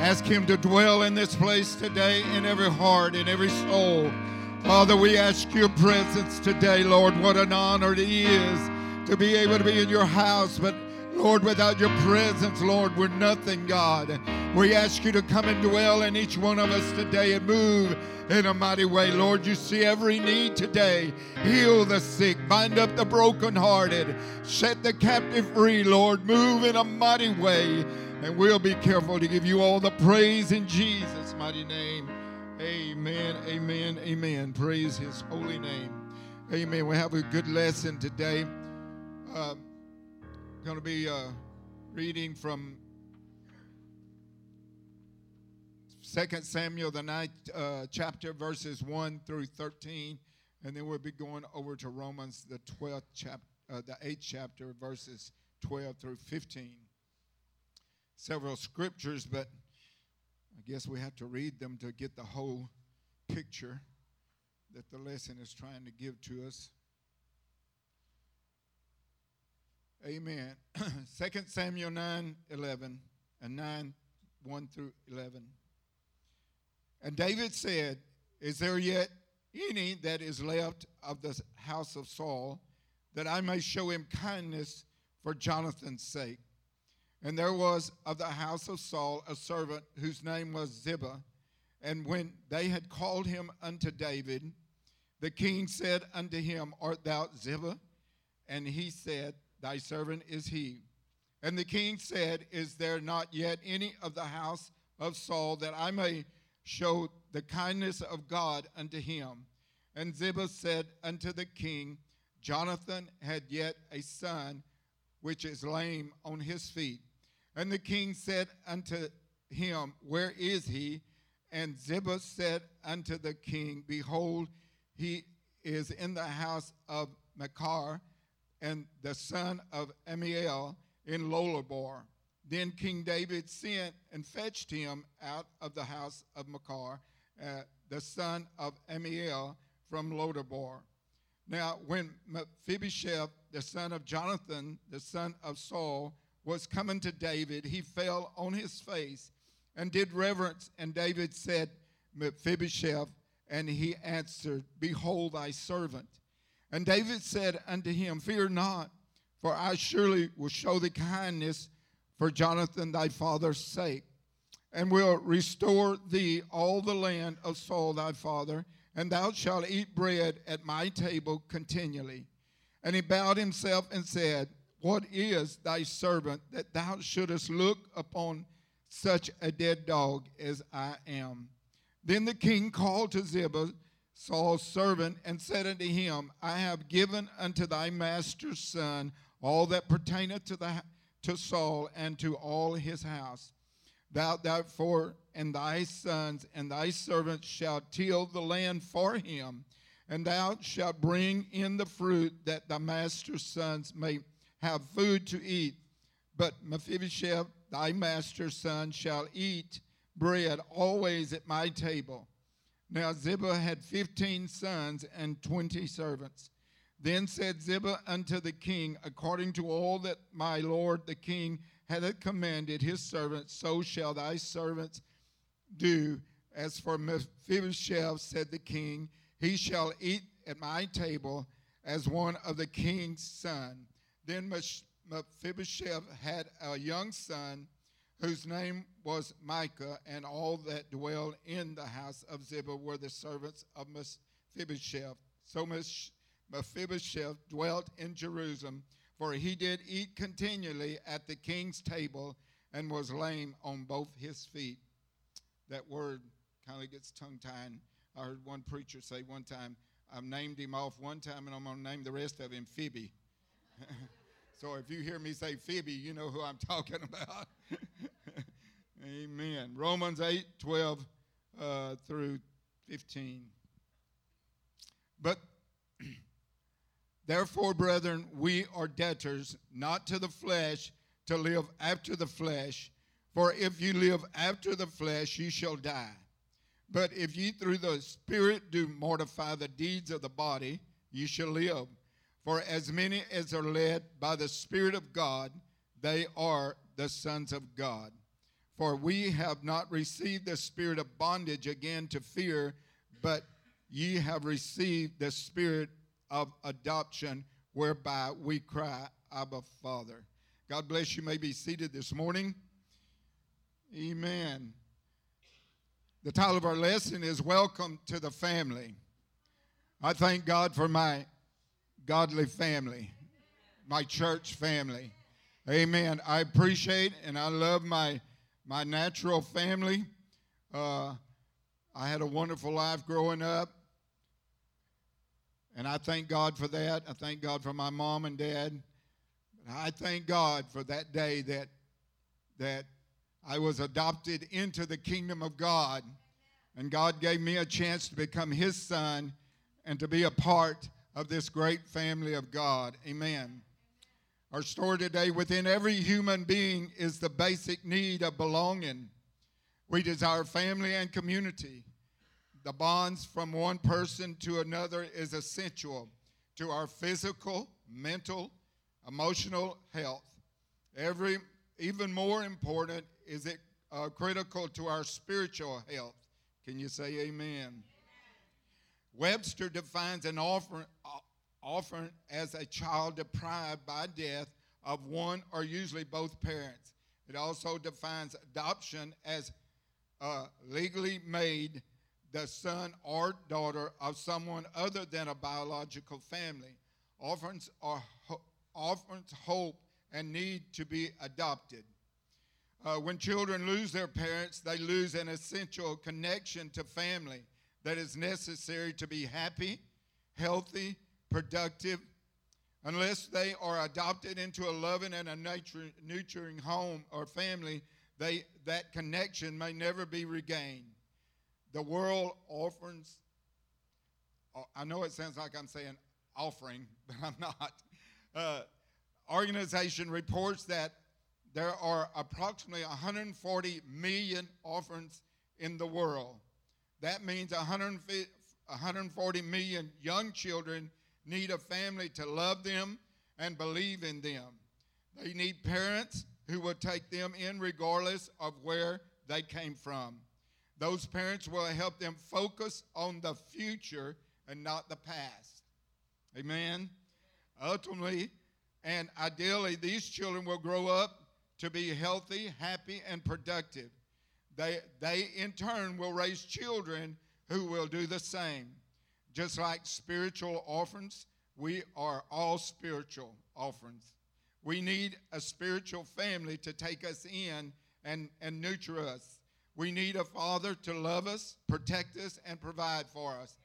Ask Him to dwell in this place today, in every heart, in every soul. Father, we ask your presence today, Lord. What an honor it is to be able to be in your house. But Lord, without your presence, Lord, we're nothing, God. We ask you to come and dwell in each one of us today and move in a mighty way. Lord, you see every need today. Heal the sick, bind up the brokenhearted, set the captive free, Lord. Move in a mighty way. And we'll be careful to give you all the praise in Jesus' mighty name. Amen, amen, amen. Praise his holy name. Amen. We have a good lesson today. Uh, going to be uh, reading from 2 Samuel, the ninth uh, chapter, verses 1 through 13. And then we'll be going over to Romans, the 12th chapter, uh, the 8th chapter, verses 12 through 15. Several scriptures, but I guess we have to read them to get the whole picture that the lesson is trying to give to us. Amen. 2 Samuel 9 11 and 9 1 through 11. And David said, Is there yet any that is left of the house of Saul, that I may show him kindness for Jonathan's sake? And there was of the house of Saul a servant whose name was Ziba. And when they had called him unto David, the king said unto him, Art thou Ziba? And he said, Thy servant is he. And the king said, Is there not yet any of the house of Saul that I may show the kindness of God unto him. And Ziba said unto the king, Jonathan had yet a son which is lame on his feet. And the king said unto him, Where is he? And Ziba said unto the king, Behold, he is in the house of Machir, and the son of Ammiel in Lodabar. Then King David sent and fetched him out of the house of Machir, uh, the son of Ammiel from Lodabar. Now, when Mephibosheth, the son of Jonathan, the son of Saul, was coming to David, he fell on his face and did reverence. And David said, Mephibosheth, and he answered, Behold thy servant. And David said unto him, Fear not, for I surely will show thee kindness for Jonathan thy father's sake, and will restore thee all the land of Saul thy father, and thou shalt eat bread at my table continually. And he bowed himself and said, What is thy servant that thou shouldest look upon such a dead dog as I am? Then the king called to Ziba, Saul's servant, and said unto him, I have given unto thy master's son all that pertaineth to the to Saul and to all his house. Thou therefore and thy sons and thy servants shall till the land for him, and thou shalt bring in the fruit that thy master's sons may have food to eat. But Mephibosheth, thy master's son, shall eat bread always at my table. Now Ziba had fifteen sons and twenty servants. Then said Ziba unto the king, According to all that my lord the king hath commanded his servants, so shall thy servants do. As for Mephibosheth, said the king, he shall eat at my table as one of the king's son. Then Mephibosheth had a young son whose name was Micah, and all that dwelled in the house of Ziba were the servants of Mephibosheth. So Mephibosheth dwelt in Jerusalem, for he did eat continually at the king's table and was lame on both his feet. That word kind of gets tongue tied. I heard one preacher say one time, I've named him off one time and I'm going to name the rest of him Phoebe. so if you hear me say Phoebe, you know who I'm talking about. Amen. Romans 8 12 uh, through 15. But Therefore, brethren, we are debtors, not to the flesh, to live after the flesh. For if you live after the flesh, you shall die. But if ye through the Spirit do mortify the deeds of the body, you shall live. For as many as are led by the Spirit of God, they are the sons of God. For we have not received the spirit of bondage again to fear, but ye have received the spirit of adoption, whereby we cry, Abba, Father. God bless you. May be seated this morning. Amen. The title of our lesson is Welcome to the Family. I thank God for my godly family, my church family. Amen. I appreciate and I love my my natural family. Uh, I had a wonderful life growing up. And I thank God for that. I thank God for my mom and dad. I thank God for that day that, that I was adopted into the kingdom of God. And God gave me a chance to become His son and to be a part of this great family of God. Amen. Our story today within every human being is the basic need of belonging. We desire family and community. The bonds from one person to another is essential to our physical, mental, emotional health. Every even more important is it uh, critical to our spiritual health. Can you say amen? Webster defines an offering, often as a child deprived by death of one or usually both parents. It also defines adoption as uh, legally made the son or daughter of someone other than a biological family. Orphans, are, orphans hope and need to be adopted. Uh, when children lose their parents, they lose an essential connection to family that is necessary to be happy, healthy, productive. Unless they are adopted into a loving and a nurturing home or family, they, that connection may never be regained. The world offers, uh, I know it sounds like I'm saying offering, but I'm not. Uh, organization reports that there are approximately 140 million orphans in the world. That means 140 million young children need a family to love them and believe in them. They need parents who will take them in regardless of where they came from. Those parents will help them focus on the future and not the past. Amen. Ultimately and ideally, these children will grow up to be healthy, happy, and productive. They, they in turn will raise children who will do the same. Just like spiritual orphans, we are all spiritual orphans. We need a spiritual family to take us in and, and nurture us. We need a father to love us, protect us, and provide for us.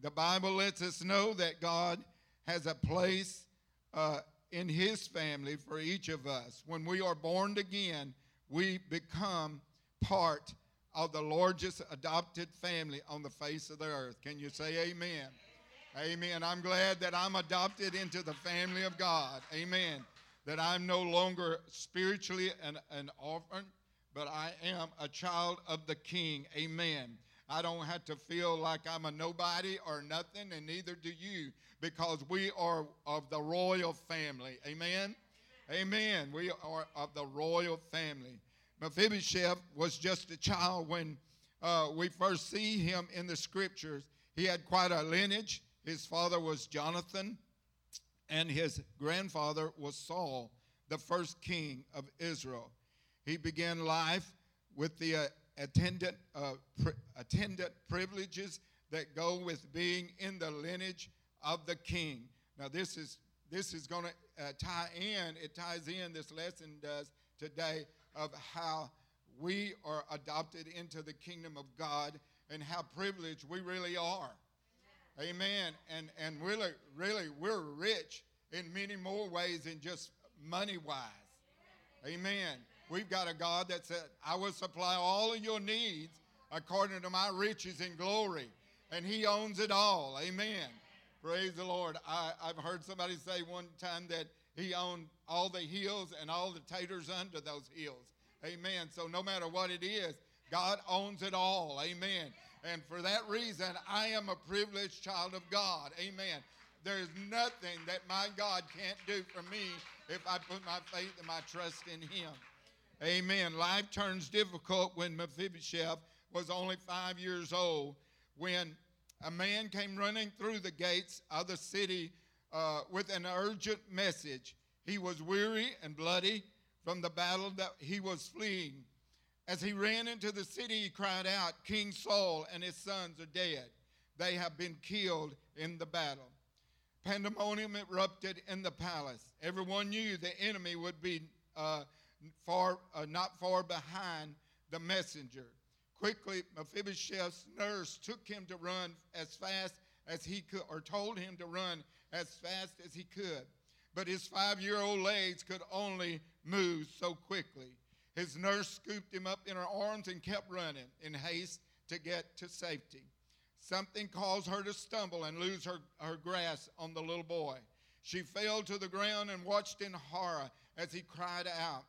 The Bible lets us know that God has a place uh, in his family for each of us. When we are born again, we become part of the largest adopted family on the face of the earth. Can you say amen? Amen. amen. I'm glad that I'm adopted into the family of God. Amen. That I'm no longer spiritually an, an orphan, but I am a child of the King. Amen. I don't have to feel like I'm a nobody or nothing, and neither do you, because we are of the royal family. Amen. Amen. Amen. We are of the royal family. Mephibosheth was just a child when uh, we first see him in the scriptures. He had quite a lineage. His father was Jonathan, and his grandfather was Saul, the first king of Israel. He began life with the uh, attendant, uh, attendant privileges that go with being in the lineage of the king. Now, this is this is going to uh, tie in. It ties in. This lesson does today of how we are adopted into the kingdom of God and how privileged we really are. Amen. Amen. And and really, really, we're rich in many more ways than just money wise. Amen. Amen. We've got a God that said, I will supply all of your needs according to my riches and glory. And He owns it all. Amen. Praise the Lord. I, I've heard somebody say one time that he owned all the hills and all the taters under those hills. Amen. So no matter what it is, God owns it all. Amen. And for that reason, I am a privileged child of God. Amen. There's nothing that my God can't do for me if I put my faith and my trust in Him. Amen. Life turns difficult when Mephibosheth was only five years old. When a man came running through the gates of the city uh, with an urgent message. He was weary and bloody from the battle that he was fleeing. As he ran into the city, he cried out, King Saul and his sons are dead. They have been killed in the battle. Pandemonium erupted in the palace. Everyone knew the enemy would be uh, far, uh, not far behind the messenger. Quickly, Mephibosheth's nurse took him to run as fast as he could, or told him to run as fast as he could. But his five year old legs could only move so quickly. His nurse scooped him up in her arms and kept running in haste to get to safety. Something caused her to stumble and lose her, her grasp on the little boy. She fell to the ground and watched in horror as he cried out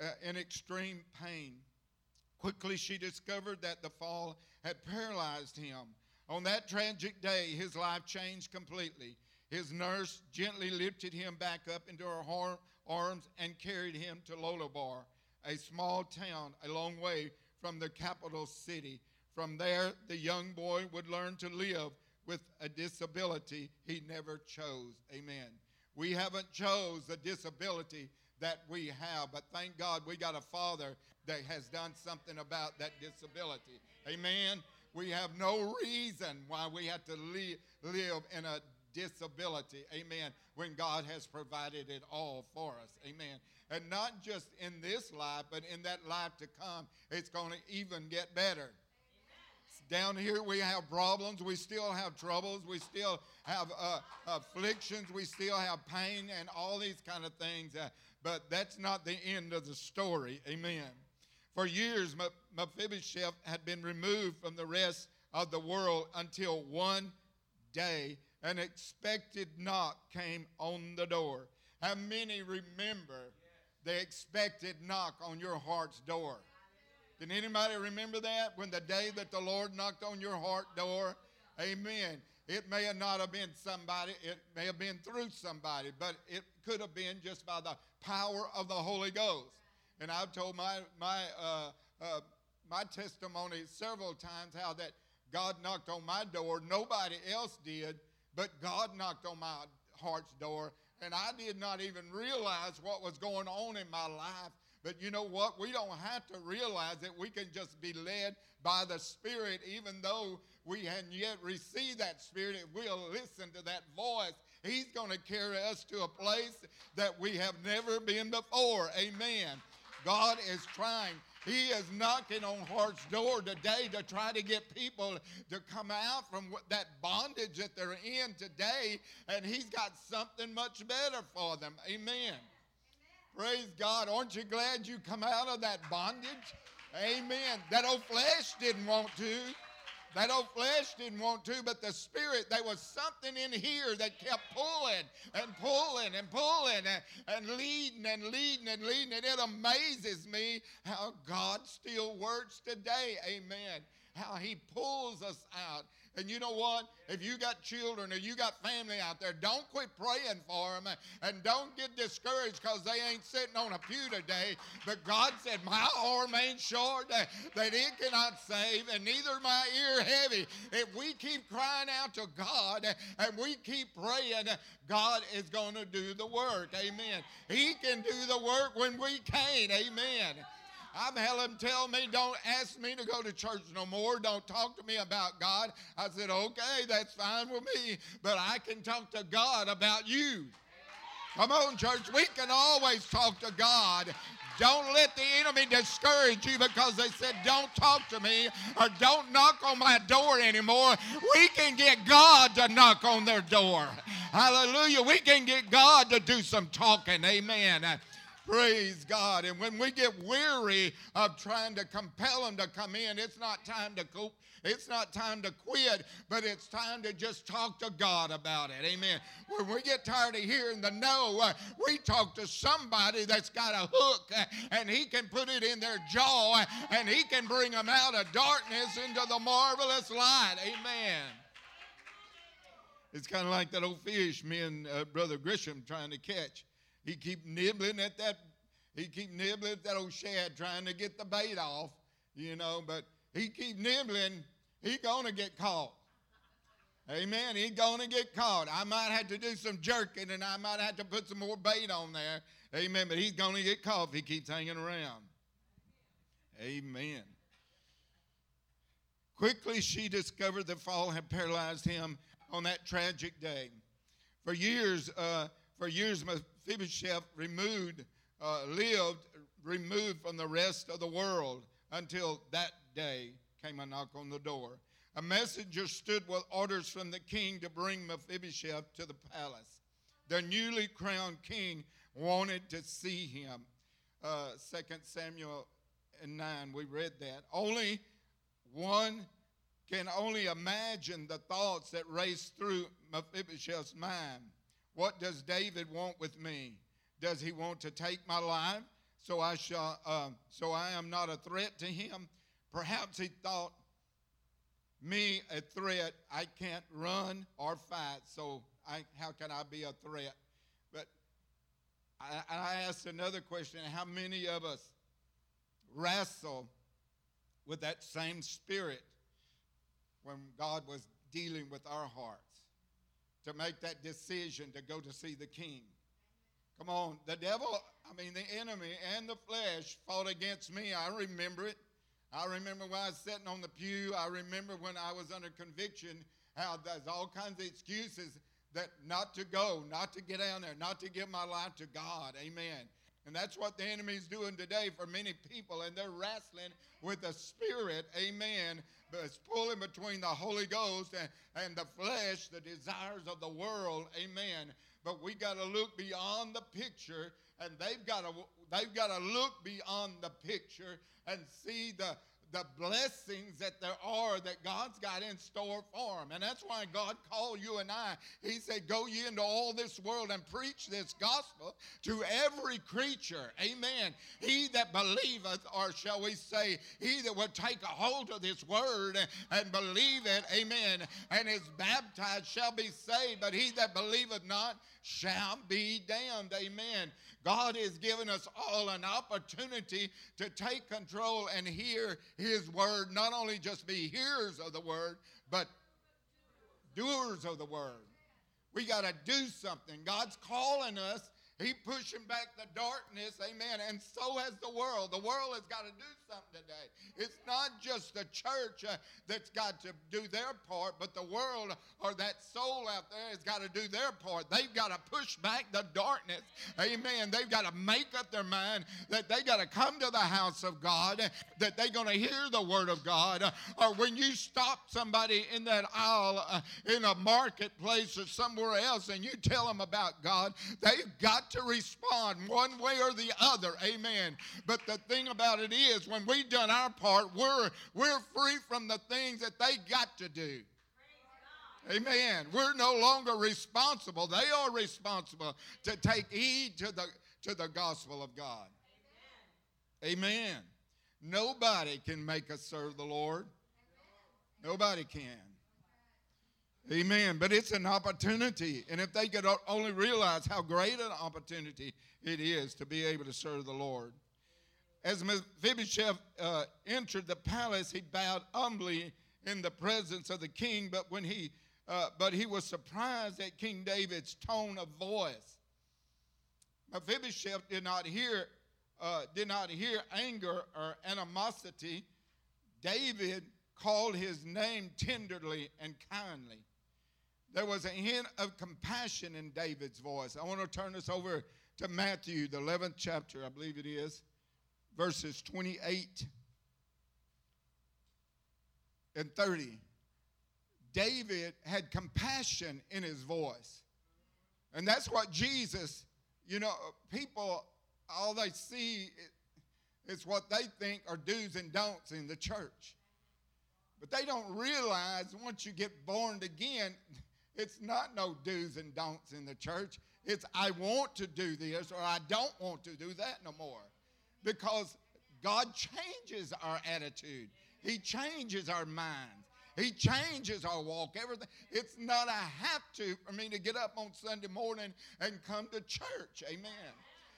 uh, in extreme pain. Quickly, she discovered that the fall had paralyzed him. On that tragic day, his life changed completely. His nurse gently lifted him back up into her arms and carried him to Lodabar, a small town a long way from the capital city. From there, the young boy would learn to live with a disability he never chose. Amen. We haven't chose the disability that we have, but thank God we got a father that has done something about that disability. Amen. We have no reason why we have to live, live in a disability. Amen. When God has provided it all for us. Amen. And not just in this life, but in that life to come, it's going to even get better. Down here, we have problems. We still have troubles. We still have uh, afflictions. We still have pain and all these kind of things. Uh, but that's not the end of the story. Amen. For years, Mephibosheth had been removed from the rest of the world until one day an expected knock came on the door. How many remember the expected knock on your heart's door? Did anybody remember that? When the day that the Lord knocked on your heart door? Amen. It may not have been somebody, it may have been through somebody, but it could have been just by the power of the Holy Ghost. And I've told my, my, uh, uh, my testimony several times how that God knocked on my door. Nobody else did, but God knocked on my heart's door. And I did not even realize what was going on in my life. But you know what? We don't have to realize it. We can just be led by the Spirit, even though we hadn't yet received that Spirit. If we'll listen to that voice, He's going to carry us to a place that we have never been before. Amen. God is trying. He is knocking on heart's door today to try to get people to come out from that bondage that they're in today, and He's got something much better for them. Amen. Amen. Praise God. Aren't you glad you come out of that bondage? Amen. That old flesh didn't want to. That old flesh didn't want to, but the spirit, there was something in here that kept pulling and pulling and pulling and, and leading and leading and leading. And it amazes me how God still works today. Amen. How he pulls us out and you know what? If you got children or you got family out there, don't quit praying for them and don't get discouraged because they ain't sitting on a pew today. But God said, My arm ain't short, that, it cannot save, and neither my ear heavy. If we keep crying out to God and we keep praying, God is going to do the work. Amen. He can do the work when we can't. Amen. I've had them tell me, don't ask me to go to church no more. Don't talk to me about God. I said, okay, that's fine with me, but I can talk to God about you. Come on, church. We can always talk to God. Don't let the enemy discourage you because they said, don't talk to me or don't knock on my door anymore. We can get God to knock on their door. Hallelujah. We can get God to do some talking. Amen. Praise God. And when we get weary of trying to compel them to come in, it's not time to cope. It's not time to quit, but it's time to just talk to God about it. Amen. When we get tired of hearing the no, uh, we talk to somebody that's got a hook uh, and he can put it in their jaw uh, and he can bring them out of darkness into the marvelous light. Amen. It's kind of like that old fish me and Brother Grisham trying to catch. He keep nibbling at that He keep nibbling at that old shad trying to get the bait off, you know, but he keep nibbling, he gonna get caught. Amen. He gonna get caught. I might have to do some jerking and I might have to put some more bait on there. Amen. But he's gonna get caught if he keeps hanging around. Amen. Quickly, she discovered the fall had paralyzed him on that tragic day. For years, uh, for years, Mephibosheth removed, uh, lived removed from the rest of the world until that day came a knock on the door. A messenger stood with orders from the king to bring Mephibosheth to the palace. The newly crowned king wanted to see him. Uh, 2 Samuel 9, we read that. Only one can only imagine the thoughts that raced through Mephibosheth's mind. What does David want with me? Does he want to take my life so I shall uh, so I am not a threat to him? Perhaps he thought me a threat. I can't run or fight, so I, how can I be a threat? But I, I asked another question: How many of us wrestle with that same spirit? when God was dealing with our hearts to make that decision to go to see the king. Come on, the devil, I mean, the enemy and the flesh fought against me. I remember it. I remember when I was sitting on the pew. I remember when I was under conviction, how there's all kinds of excuses that not to go, not to get down there, not to give my life to God. Amen. And that's what the enemy's doing today for many people. And they're wrestling with the spirit, amen, it's pulling between the Holy Ghost and, and the flesh, the desires of the world, amen. But we got to look beyond the picture, and they've got to they've got to look beyond the picture and see the the blessings that there are that God's got in store for them. And that's why God called you and I. He said, Go ye into all this world and preach this gospel to every creature. Amen. He that believeth, or shall we say, he that will take a hold of this word and believe it, amen, and is baptized shall be saved, but he that believeth not shall be damned. Amen. God has given us all an opportunity to take control and hear His word, not only just be hearers of the word, but doers of the word. We got to do something. God's calling us he pushing back the darkness, amen. And so has the world. The world has got to do something today. It's not just the church uh, that's got to do their part, but the world or that soul out there has got to do their part. They've got to push back the darkness, amen. They've got to make up their mind that they got to come to the house of God, that they're going to hear the word of God. Or when you stop somebody in that aisle uh, in a marketplace or somewhere else and you tell them about God, they've got got to respond one way or the other. Amen. But the thing about it is, when we've done our part, we're, we're free from the things that they got to do. Amen. We're no longer responsible. They are responsible to take heed to the, to the gospel of God. Amen. Amen. Nobody can make us serve the Lord. Nobody can. Amen. But it's an opportunity. And if they could only realize how great an opportunity it is to be able to serve the Lord. As Mephibosheth uh, entered the palace, he bowed humbly in the presence of the king, but when he uh, but he was surprised at King David's tone of voice. Mephibosheth did not hear uh, did not hear anger or animosity. David called his name tenderly and kindly. There was a hint of compassion in David's voice. I want to turn this over to Matthew, the 11th chapter, I believe it is, verses 28 and 30. David had compassion in his voice. And that's what Jesus, you know, people, all they see is what they think are do's and don'ts in the church. But they don't realize once you get born again, it's not no do's and don'ts in the church. It's I want to do this or I don't want to do that no more. Because God changes our attitude, He changes our minds. He changes our walk, everything. It's not a have to for me to get up on Sunday morning and come to church. Amen.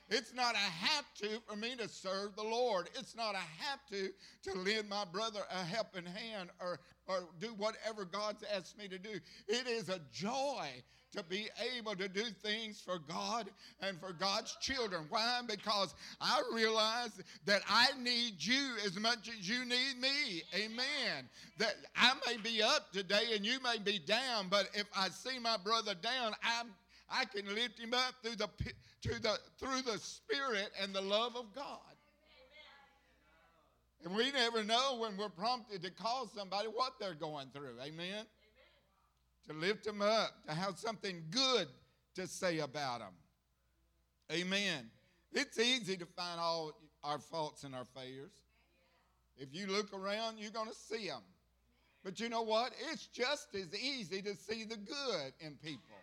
It's not a have to for me to serve the Lord. It's not a have to to lend my brother a helping hand or, or do whatever God's asked me to do. It is a joy to be able to do things for God and for God's children. Why? Because I realize that I need you as much as you need me. Amen. That I may be up today and you may be down, but if I see my brother down, I'm I can lift him up through the to the through the spirit and the love of God. And we never know when we're prompted to call somebody what they're going through. Amen? To lift them up, to have something good to say about them. Amen. It's easy to find all our faults and our failures. If you look around, you're going to see them. But you know what? It's just as easy to see the good in people.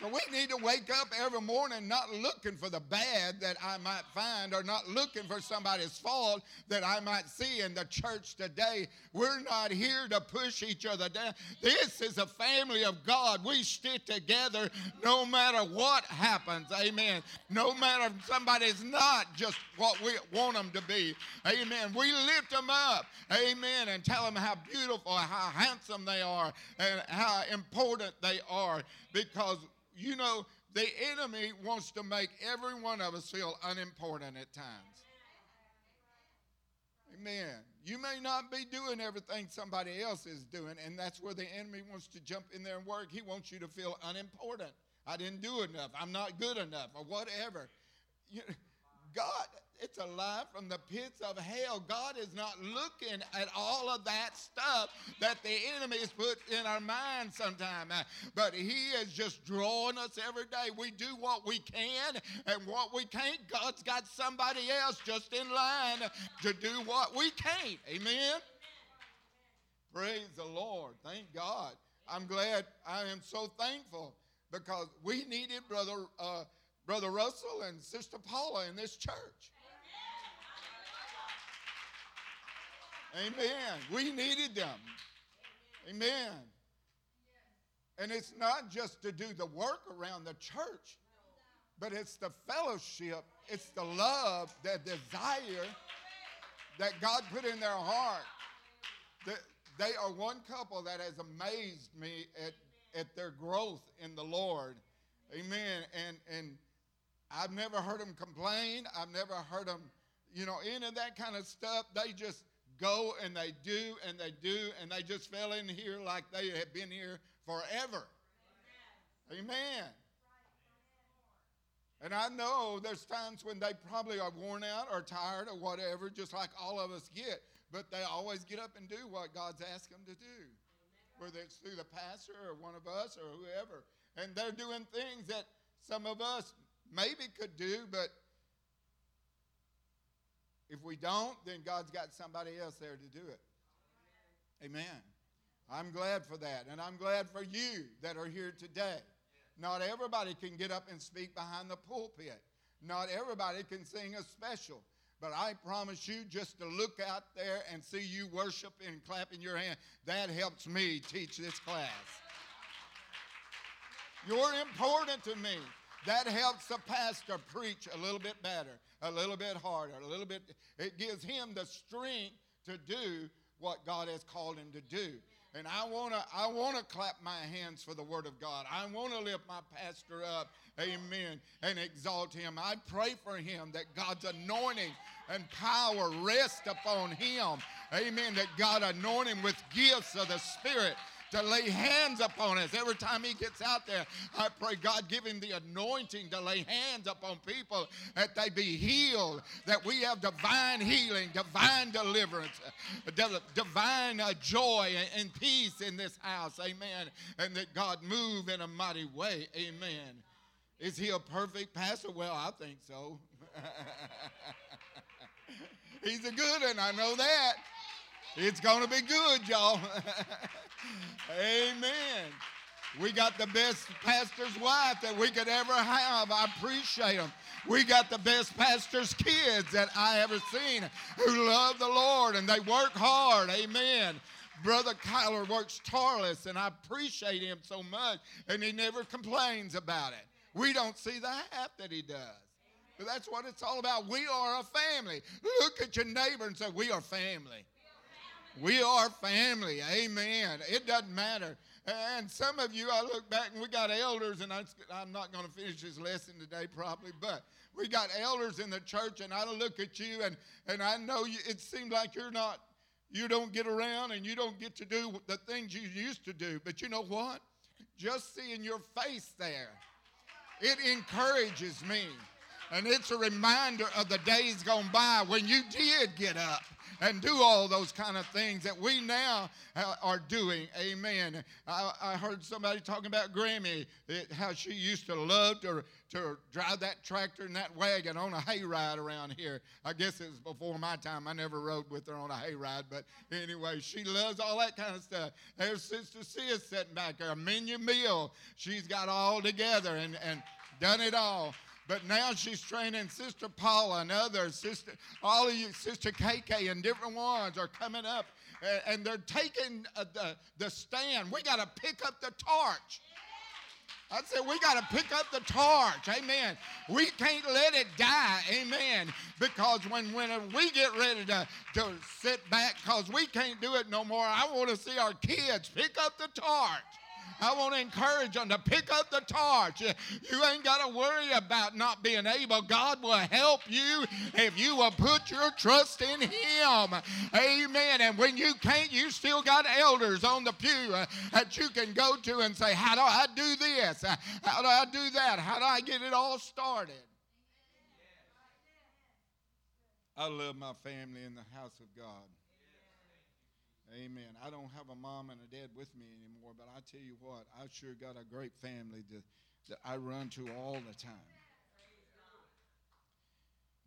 So we need to wake up every morning not looking for the bad that I might find or not looking for somebody's fault that I might see in the church today. We're not here to push each other down. This is a family of God. We stick together no matter what happens. Amen. No matter if somebody's not just what we want them to be. Amen. We lift them up. Amen. And tell them how beautiful, how handsome they are, and how important they are because you know, the enemy wants to make every one of us feel unimportant at times. Amen. You may not be doing everything somebody else is doing, and that's where the enemy wants to jump in there and work. He wants you to feel unimportant. I didn't do enough. I'm not good enough, or whatever. You, God, it's a lie from the pits of hell. God is not looking at all of that stuff that the enemy has put in our minds sometime. Uh, but he is just drawing us every day. We do what we can, and what we can't, God's got somebody else just in line to do what we can't. Amen? Praise the Lord. Thank God. I'm glad. I am so thankful because we needed Brother, uh, Brother Russell and Sister Paula in this church. Amen. We needed them. Amen. And it's not just to do the work around the church, but it's the fellowship, it's the love, the desire that God put in their heart. They are one couple that has amazed me at, at their growth in the Lord. Amen. And, and I've never heard them complain. I've never heard them, you know, any of that kind of stuff. They just go and they do and they do and they just fell in here like they have been here forever. Amen. Amen. And I know there's times when they probably are worn out or tired or whatever, just like all of us get, but they always get up and do what God's asked them to do, whether it's through the pastor or one of us or whoever. And they're doing things that some of us maybe could do, but if we don't, then God's got somebody else there to do it. Amen. I'm glad for that. And I'm glad for you that are here today. Not everybody can get up and speak behind the pulpit. Not everybody can sing a special. But I promise you, just to look out there and see you worship and clapping your hand, that helps me teach this class. You're important to me. That helps the pastor preach a little bit better, a little bit harder, a little bit. It gives him the strength to do what God has called him to do. And I want to I want to clap my hands for the word of God. I want to lift my pastor up. Amen. And exalt him. I pray for him that God's anointing and power rest upon him. Amen. That God anoint him with gifts of the Spirit to lay hands upon us. Every time he gets out there, I pray God give him the anointing to lay hands upon people that they be healed, that we have divine healing, divine deliverance, divine uh, joy and peace in this house. Amen. And that God move in a mighty way. Amen. Is he a perfect pastor? Well, I think so. He's a good one, I know that. It's going to be good, y'all. Amen. We got the best pastor's wife that we could ever have. I appreciate them. We got the best pastor's kids that I ever seen who love the Lord and they work hard. Amen. Brother Kyler works tireless, and I appreciate him so much, and he never complains about it. We don't see the half that he does. But that's what it's all about. We are a family. Look at your neighbor and say, We are family. We are family. Amen. It doesn't matter. And some of you, I look back and we got elders, and I, am not going to finish this lesson today probably, but we got elders in the church, and I look at you, and, and I know you, it seems like you're not, you don't get around and you don't get to do the things you used to do. But you know what? Just seeing your face there, it encourages me. And it's a reminder of the days gone by when you did get up and do all those kind of things that we now uh, are doing. Amen. I, I heard somebody talking about Grammy, it, how she used to love to, to drive that tractor and that wagon on a hayride around here. I guess it was before my time. I never rode with her on a hayride, but anyway, she loves all that kind of stuff. There's Sister Sia sitting back there, a minion meal. She's got all together and, and done it all. But now she's training Sister Paula and others, Sister, all of you, Sister KK and different ones are coming up and they're taking uh, the, the stand. We got to pick up the torch. I said, we got to pick up the torch. Amen. We can't let it die. Amen. Because when, when we get ready to, to sit back, because we can't do it no more, I want to see our kids pick up the torch. I want to encourage them to pick up the torch. You ain't got to worry about not being able. God will help you if you will put your trust in Him. Amen. And when you can't, you still got elders on the pew uh, that you can go to and say, How do I do this? Uh, how do I do that? How do I get it all started? I love my family in the house of God. Amen. I don't have a mom and a dad with me anymore, but I tell you what, I sure got a great family to, that I run to all the time.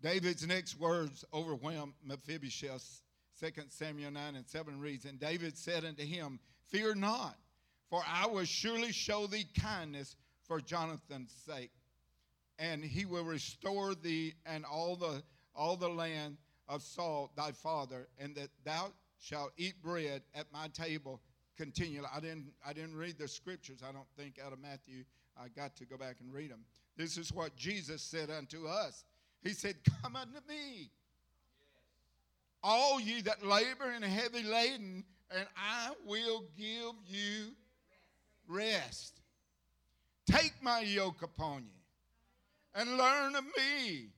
David's next words overwhelmed Mephibosheth. 2 Samuel 9 and 7 reads, And David said unto him, Fear not, for I will surely show thee kindness for Jonathan's sake, and he will restore thee and all the all the land of Saul thy father, and that thou shall eat bread at my table continually. I didn't, I didn't read the scriptures, I don't think, out of Matthew. I got to go back and read them. This is what Jesus said unto us. He said, Come unto me, all ye that labor and heavy laden, and I will give you rest. Take my yoke upon you and learn of me,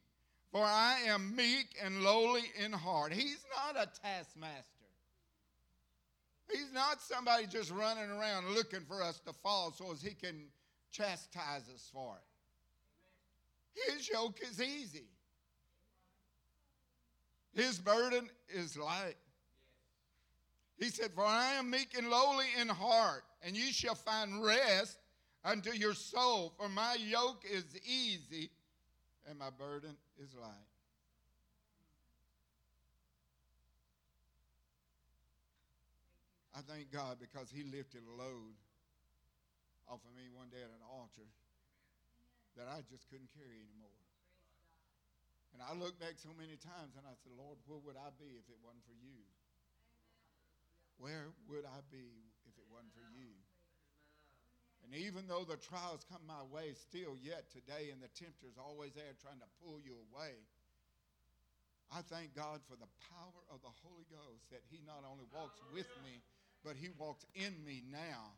for I am meek and lowly in heart. He's not a taskmaster. He's not somebody just running around looking for us to fall so as he can chastise us for it. His yoke is easy. His burden is light. He said, For I am meek and lowly in heart, and you shall find rest unto your soul, for my yoke is easy and my burden is light. I thank God because He lifted a load off of me one day at an altar that I just couldn't carry anymore. And I look back so many times and I said, Lord, where would I be if it wasn't for you? Where would I be if it wasn't for you? And even though the trials come my way still yet today and the tempter's always there trying to pull you away, I thank God for the power of the Holy Ghost that He not only walks with me, but he walks in me now.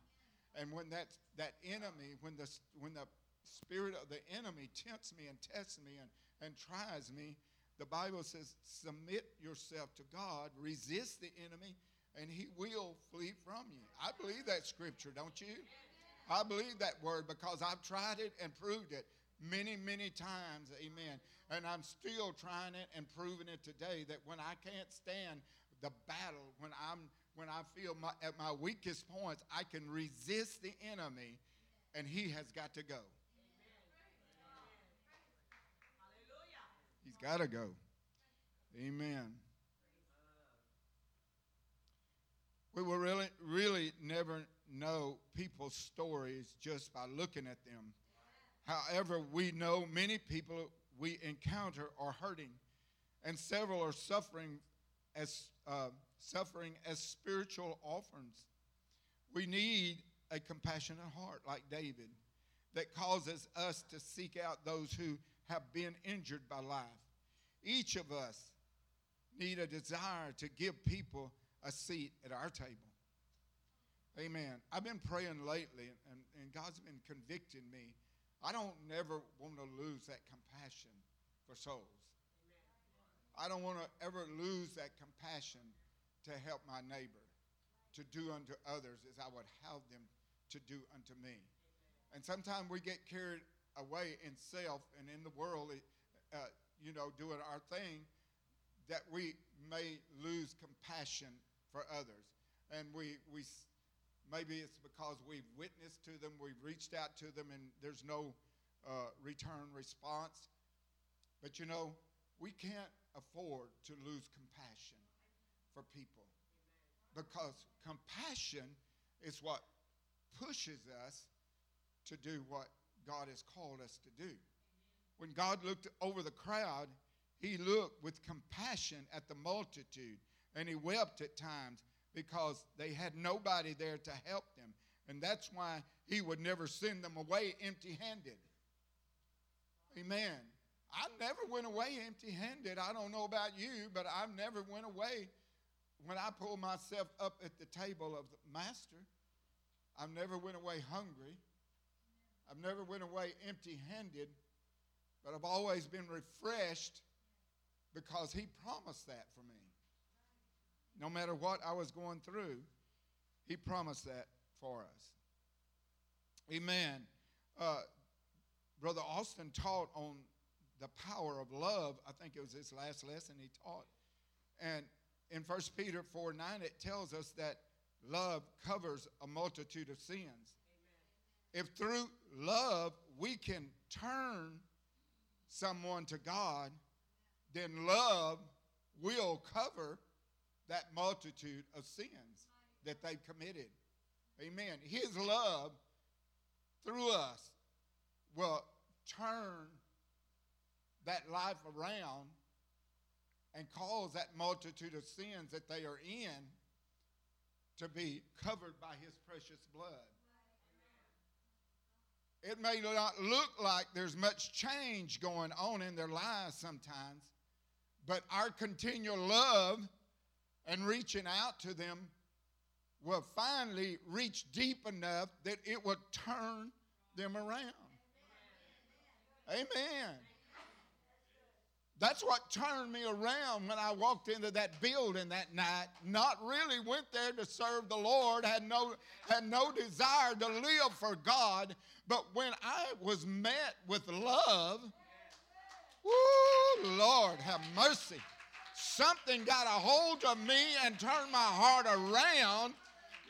And when that, that enemy, when the, when the spirit of the enemy tempts me and tests me and, and tries me, the Bible says, submit yourself to God, resist the enemy, and he will flee from you. I believe that scripture, don't you? I believe that word because I've tried it and proved it many, many times. Amen. And I'm still trying it and proving it today that when I can't stand the battle, when I'm when I feel my, at my weakest points, I can resist the enemy and he has got to go. He's got to go. Amen. We will really, really never know people's stories just by looking at them. However, we know many people we encounter are hurting, and several are suffering as uh, suffering as spiritual offerings. We need a compassionate heart like David that causes us to seek out those who have been injured by life. Each of us need a desire to give people a seat at our table. Amen. I've been praying lately, and, and God's been convicting me. I don't never want to lose that compassion for souls. I don't want to ever lose that compassion to help my neighbor, to do unto others as I would have them to do unto me. And sometimes we get carried away in self and in the world, uh, you know, doing our thing, that we may lose compassion for others. And we, we maybe it's because we've witnessed to them, we've reached out to them, and there's no uh, return response. But you know, we can't afford to lose compassion for people because compassion is what pushes us to do what God has called us to do. When God looked over the crowd, he looked with compassion at the multitude and he wept at times because they had nobody there to help them. And that's why he would never send them away empty handed. Amen. I never went away empty handed. I don't know about you, but I've never went away when I pulled myself up at the table of the master. I've never went away hungry. I've never went away empty handed, but I've always been refreshed because he promised that for me. No matter what I was going through, he promised that for us. Amen. Uh, Brother Austin taught on the power of love. I think it was his last lesson he taught. And in 1 Peter 4 9, it tells us that love covers a multitude of sins. Amen. If through love we can turn someone to God, then love will cover that multitude of sins that they've committed. Amen. His love through us will turn that life around and cause that multitude of sins that they are in to be covered by his precious blood. It may not look like there's much change going on in their lives sometimes, but our continual love and reaching out to them will finally reach deep enough that it will turn them around. Amen. That's what turned me around when I walked into that building that night. Not really went there to serve the Lord, had no, had no desire to live for God, but when I was met with love, woo, Lord, have mercy. Something got a hold of me and turned my heart around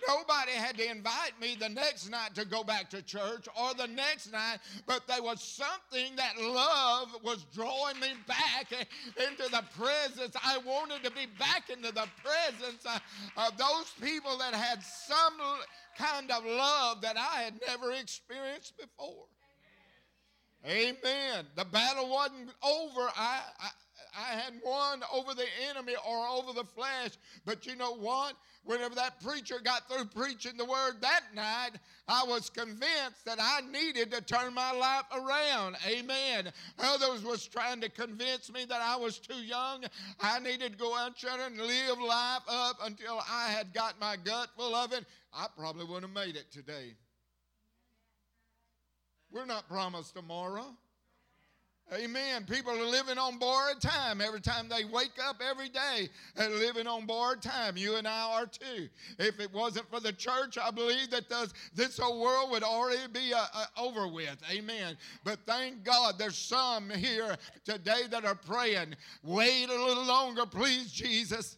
Nobody had to invite me the next night to go back to church or the next night, but there was something that love was drawing me back into the presence. I wanted to be back into the presence of those people that had some kind of love that I had never experienced before. Amen. Amen. The battle wasn't over. I, I I had won over the enemy or over the flesh. But you know what? Whenever that preacher got through preaching the word that night, I was convinced that I needed to turn my life around. Amen. Others was trying to convince me that I was too young. I needed to go out there and live life up until I had got my gut full of it. I probably wouldn't have made it today. We're not promised tomorrow. Amen. People are living on borrowed time every time they wake up every day. Living on borrowed time. You and I are too. If it wasn't for the church, I believe that does, this whole world would already be uh, uh, over with. Amen. But thank God there's some here today that are praying. Wait a little longer, please, Jesus.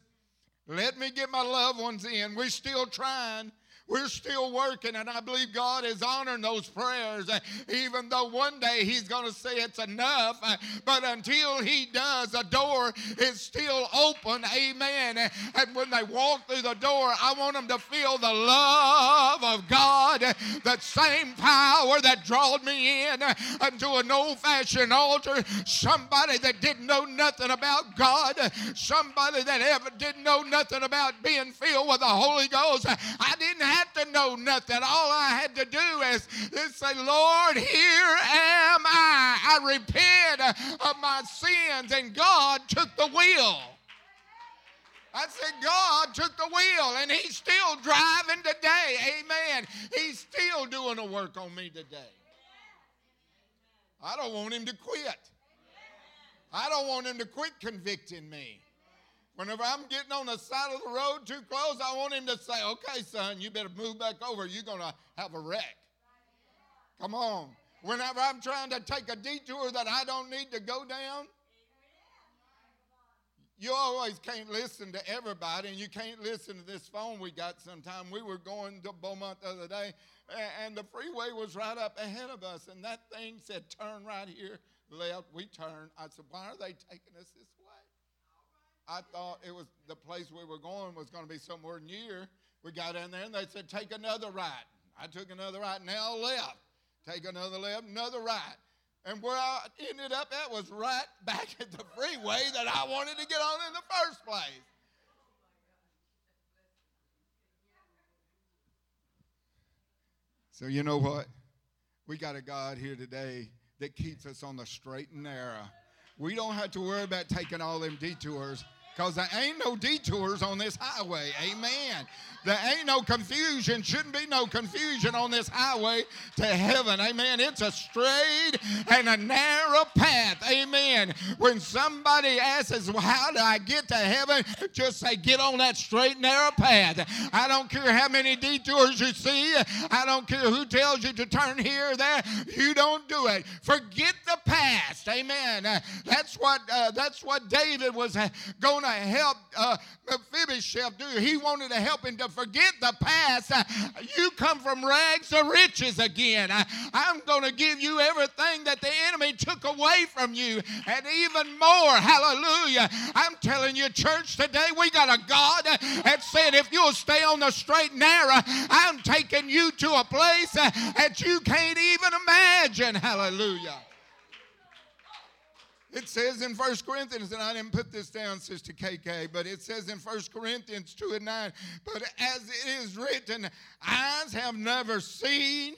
Let me get my loved ones in. We're still trying. We're still working, and I believe God is honoring those prayers, uh, even though one day He's going to say it's enough. Uh, but until He does, the door is still open. Amen. Eh. And when they walk through the door, I want them to feel the love of God, that same power that drawed me in unto an old fashioned altar. Somebody that didn't know nothing about God, somebody that ever didn't know nothing about being filled with the Holy Ghost. I didn't have to know nothing. All I had to do is, is say, Lord, here am I. I repent of my sins, and God took the wheel. I said, God took the wheel and He's still driving today. Amen. He's still doing a work on me today. I don't want Him to quit. I don't want Him to quit convicting me. Whenever I'm getting on the side of the road too close, I want Him to say, okay, son, you better move back over. You're going to have a wreck. Come on. Whenever I'm trying to take a detour that I don't need to go down, you always can't listen to everybody, and you can't listen to this phone we got sometime. We were going to Beaumont the other day, and the freeway was right up ahead of us, and that thing said, Turn right here, left. We turned. I said, Why are they taking us this way? I thought it was the place we were going was going to be somewhere near. We got in there, and they said, Take another right. I took another right, now left. Take another left, another right. And where I ended up at was right back at the freeway that I wanted to get on in the first place. So, you know what? We got a God here today that keeps us on the straight and narrow. We don't have to worry about taking all them detours because there ain't no detours on this highway. Amen. There ain't no confusion. Shouldn't be no confusion on this highway to heaven. Amen. It's a straight and a narrow path. Amen. When somebody asks, well, How do I get to heaven? Just say, Get on that straight, narrow path. I don't care how many detours you see. I don't care who tells you to turn here or there. You don't do it. Forget the past. Amen. That's what, uh, that's what David was uh, to help uh, Mephibosheth do. He wanted to help him to forget the past. Uh, you come from rags to riches again. I, I'm going to give you everything that the enemy took away from you and even more. Hallelujah. I'm telling you, church, today we got a God that said, if you'll stay on the straight and narrow, I'm taking you to a place uh, that you can't even imagine. Hallelujah. It says in 1 Corinthians, and I didn't put this down, Sister KK, but it says in 1 Corinthians 2 and 9, but as it is written, eyes have never seen,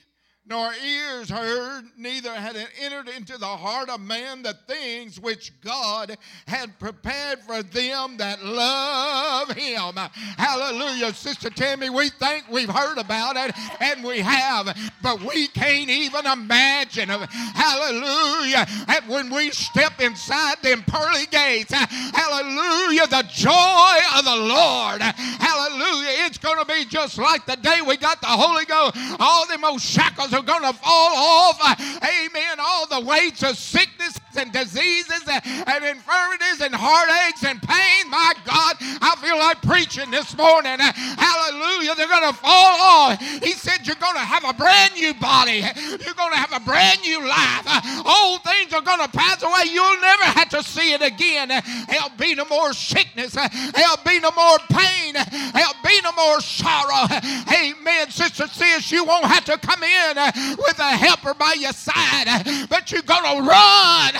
nor ears heard, neither had it entered into the heart of man the things which God had prepared for them that love him. Hallelujah. Sister Tammy, we think we've heard about it, and we have, but we can't even imagine. Hallelujah. And when we step inside them pearly gates, hallelujah, the joy of the Lord. Hallelujah. It's going to be just like the day we got the Holy Ghost. All them old shackles are going to fall off. Amen. All the weights of sickness and diseases and infirmities and heartaches and pain. My God, I feel like preaching this morning. Hallelujah. They're going to fall off. He said, You're going to have a brand new body. You're going to have a brand new life. Old things are going to pass away. You'll never have to see it again. There'll be no more sickness. There'll be no more pain. There'll be no more sorrow. Amen. Sister Sis, you won't have to come in uh, with a helper by your side, uh, but you're going to run.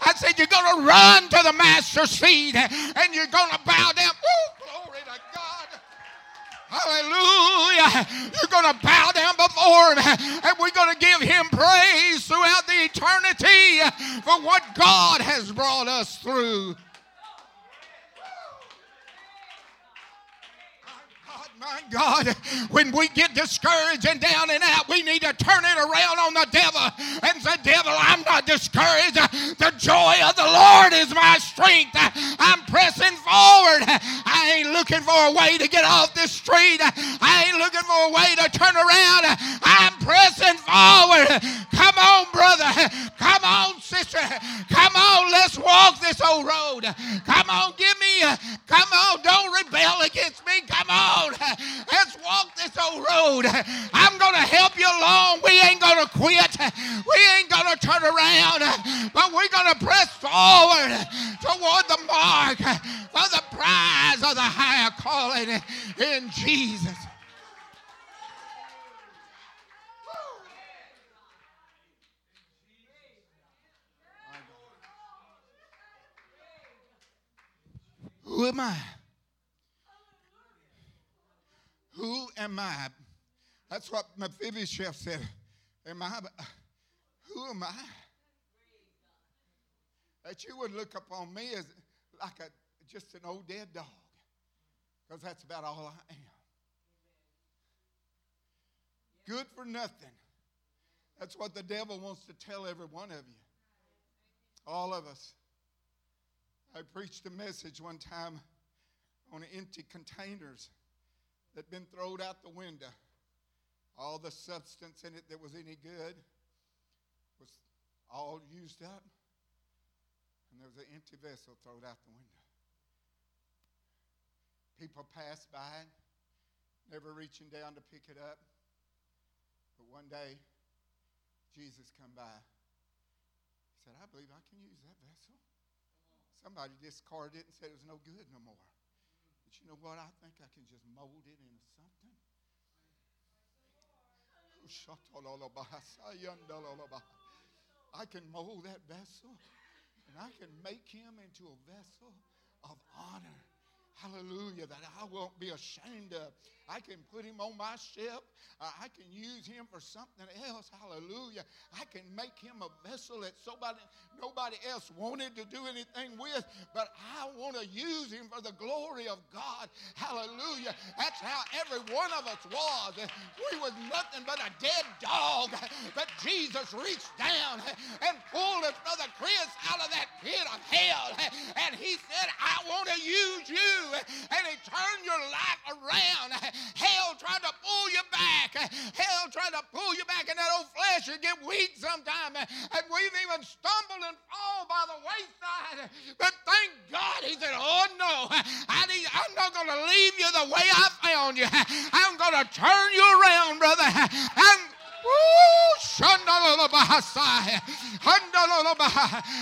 I said, You're going to run to the master's feet uh, and you're going to bow down. Ooh, glory to God. Hallelujah. You're going to bow down before him and we're going to give him praise throughout the eternity for what God has brought us through. My God, when we get discouraged and down and out, we need to turn it around on the devil and say, Devil, I'm not discouraged. The joy of the Lord is my strength. I'm pressing forward. I ain't looking for a way to get off this street. I ain't looking for a way to turn around. I'm pressing forward. Come on, brother. Come on, sister. Come on, let's walk this old road. Come on, give me, a, come on, don't rebel against me. Come on. Let's walk this old road. I'm going to help you along. We ain't going to quit. We ain't going to turn around, but we're going to press forward toward the mark for the prize of the higher calling in Jesus. Who am I? Who am I? That's what Mephibosheth said. Am I? Who am I? That you would look upon me as like a just an old dead dog, because that's about all I am. Good for nothing. That's what the devil wants to tell every one of you. All of us. I preached a message one time on empty containers that had been thrown out the window. All the substance in it that was any good was all used up, and there was an empty vessel thrown out the window. People passed by, never reaching down to pick it up. But one day, Jesus come by. He said, I believe I can use that vessel. Somebody discarded it and said it was no good no more. But you know what? I think I can just mold it into something. I can mold that vessel and I can make him into a vessel of honor. Hallelujah, that I won't be ashamed of. I can put him on my ship. Uh, I can use him for something else. Hallelujah. I can make him a vessel that somebody, nobody else wanted to do anything with, but I want to use him for the glory of God. Hallelujah. That's how every one of us was. We was nothing but a dead dog, but Jesus reached down and pulled his brother Chris out of that pit of hell. And he said, I want to use you. And he turned your life around. Hell tried to pull you back. Hell tried to pull you back in that old flesh. You get weak sometimes. And we've even stumbled and fall by the wayside. But thank God he said, Oh no, I need, I'm not going to leave you the way I found you. I'm going to turn you around, brother. I'm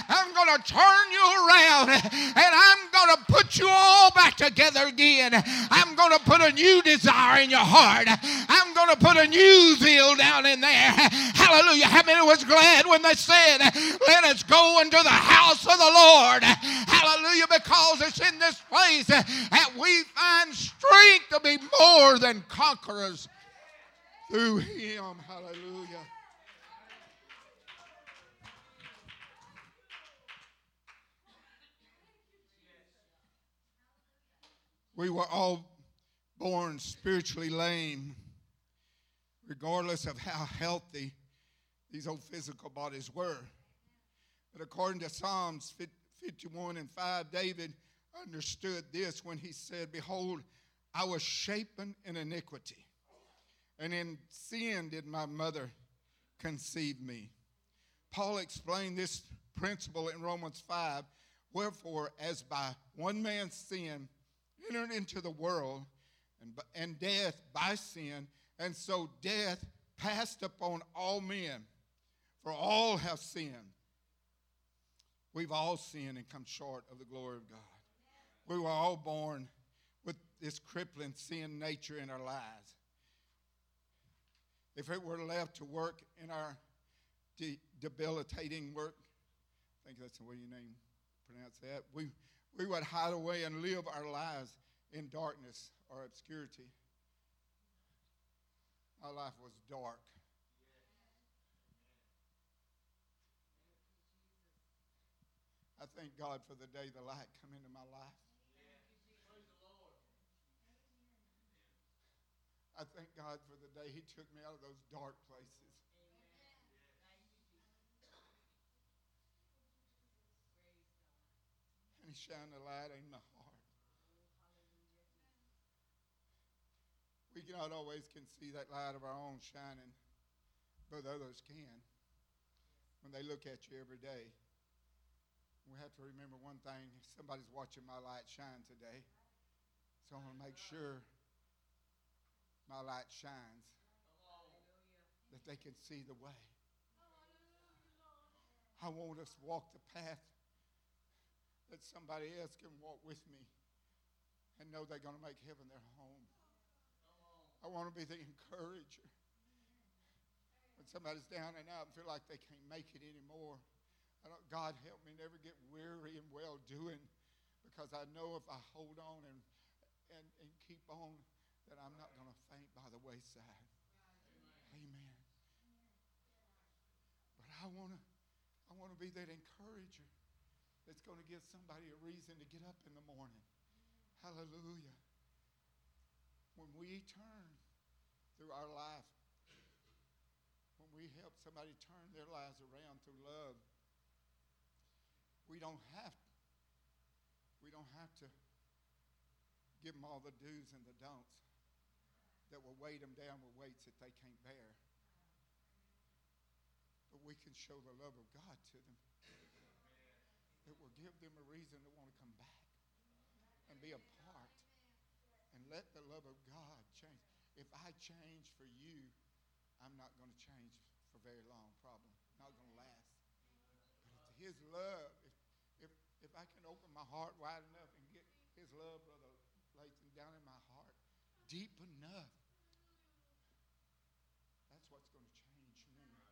I'm going to turn you around and I'm going to put you all back together again. I'm going to put a new desire in your heart. I'm going to put a new zeal down in there. Hallelujah. How many was glad when they said, Let us go into the house of the Lord? Hallelujah. Because it's in this place that we find strength to be more than conquerors through him. Hallelujah. We were all born spiritually lame, regardless of how healthy these old physical bodies were. But according to Psalms 51 and 5, David understood this when he said, Behold, I was shapen in iniquity and in sin did my mother conceive me. Paul explained this principle in Romans 5. Wherefore, as by one man's sin entered into the world, and, and death by sin, and so death passed upon all men, for all have sinned. We've all sinned and come short of the glory of God. We were all born with this crippling sin nature in our lives if it were left to work in our de- debilitating work, I think that's the way you name pronounce that. We we would hide away and live our lives in darkness or obscurity. My life was dark. I thank God for the day the light come into my life. I thank God for the day He took me out of those dark places. And He shined a light in my heart. We cannot always can see that light of our own shining, but others can when they look at you every day. We have to remember one thing somebody's watching my light shine today. So I want to make sure my light shines that they can see the way. I want us to walk the path that somebody else can walk with me and know they're going to make heaven their home. I want to be the encourager. When somebody's down and out and feel like they can't make it anymore, God help me never get weary and well doing because I know if I hold on and, and, and keep on, that I'm not going to faint by the wayside. Amen. But I want to I want to be that encourager that's going to give somebody a reason to get up in the morning. Hallelujah. When we turn through our life, when we help somebody turn their lives around through love, we don't have we don't have to give them all the do's and the don'ts that will weight them down with weights that they can't bear. But we can show the love of God to them. That will give them a reason to want to come back and be a part. And let the love of God change. If I change for you, I'm not going to change for very long, probably. Not going to last. But it's His love. If, if, if I can open my heart wide enough and get His love, Brother Lathan, down in my heart, deep enough, that's what's going to change me.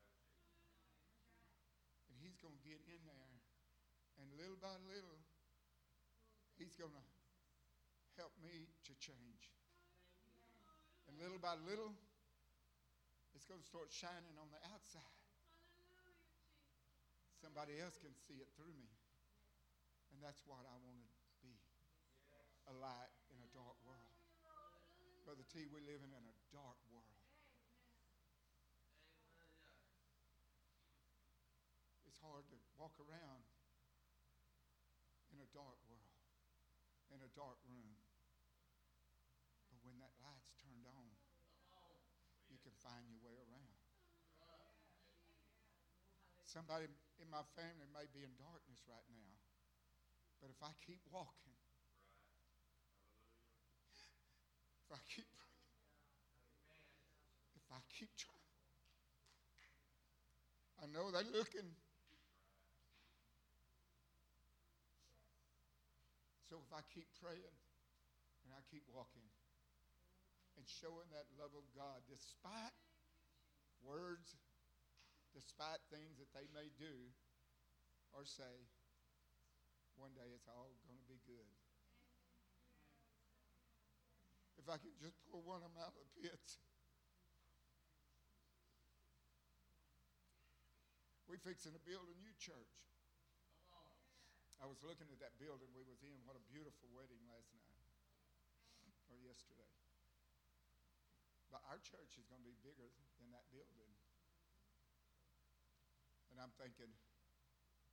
And He's going to get in there, and little by little, He's going to help me to change. And little by little, it's going to start shining on the outside. Somebody else can see it through me. And that's what I want to be a light in a dark world. Brother T, we live in a dark world. It's hard to walk around in a dark world, in a dark room. But when that light's turned on, you can find your way around. Somebody in my family may be in darkness right now, but if I keep walking, if I keep praying, if I keep trying, I know they're looking. So if I keep praying and I keep walking and showing that love of God, despite words, despite things that they may do or say, one day it's all going to be good. If I could just pull one of them out of the pits. We're fixing to build a new church. I was looking at that building we was in. What a beautiful wedding last night or yesterday. But our church is going to be bigger than that building. And I'm thinking,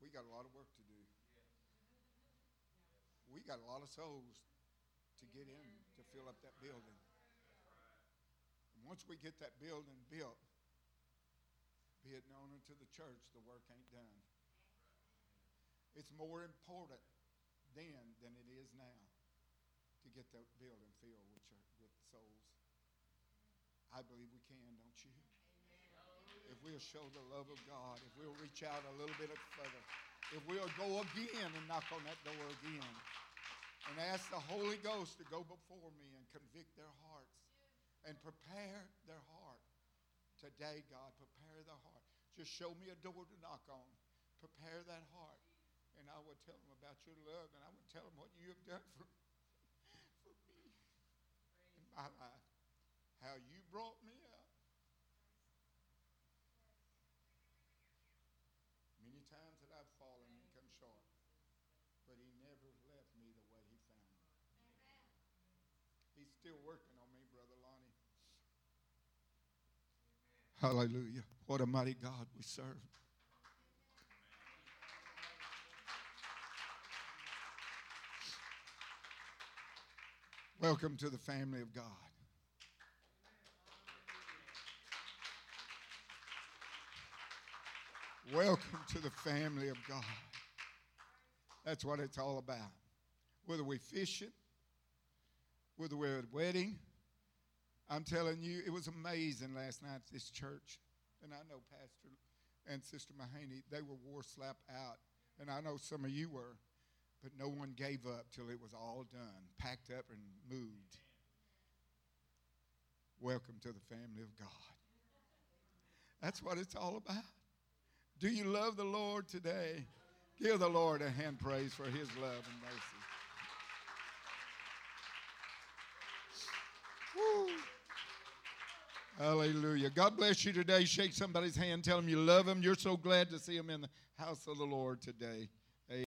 we got a lot of work to do. We got a lot of souls to get in to fill up that building. And once we get that building built, be it known unto the church, the work ain't done. It's more important then than it is now to get that building filled with, church, with souls. I believe we can, don't you? If we'll show the love of God, if we'll reach out a little bit further, if we'll go again and knock on that door again and ask the Holy Ghost to go before me and convict their hearts and prepare their heart. Today, God, prepare the heart. Just show me a door to knock on. Prepare that heart and I would tell them about your love, and I would tell them what you have done for, for me in my life, how you brought me up. Many times that I've fallen and come short, but He never left me the way He found me. He's still working on me, Brother Lonnie. Hallelujah. What a mighty God we serve. Welcome to the family of God. Welcome to the family of God. That's what it's all about. Whether we're fishing, whether we're at a wedding, I'm telling you, it was amazing last night at this church. And I know Pastor and Sister Mahaney, they were war slap out. And I know some of you were. But no one gave up till it was all done, packed up and moved. Welcome to the family of God. That's what it's all about. Do you love the Lord today? Give the Lord a hand praise for his love and mercy. Woo. Hallelujah. God bless you today. Shake somebody's hand. Tell them you love them. You're so glad to see them in the house of the Lord today.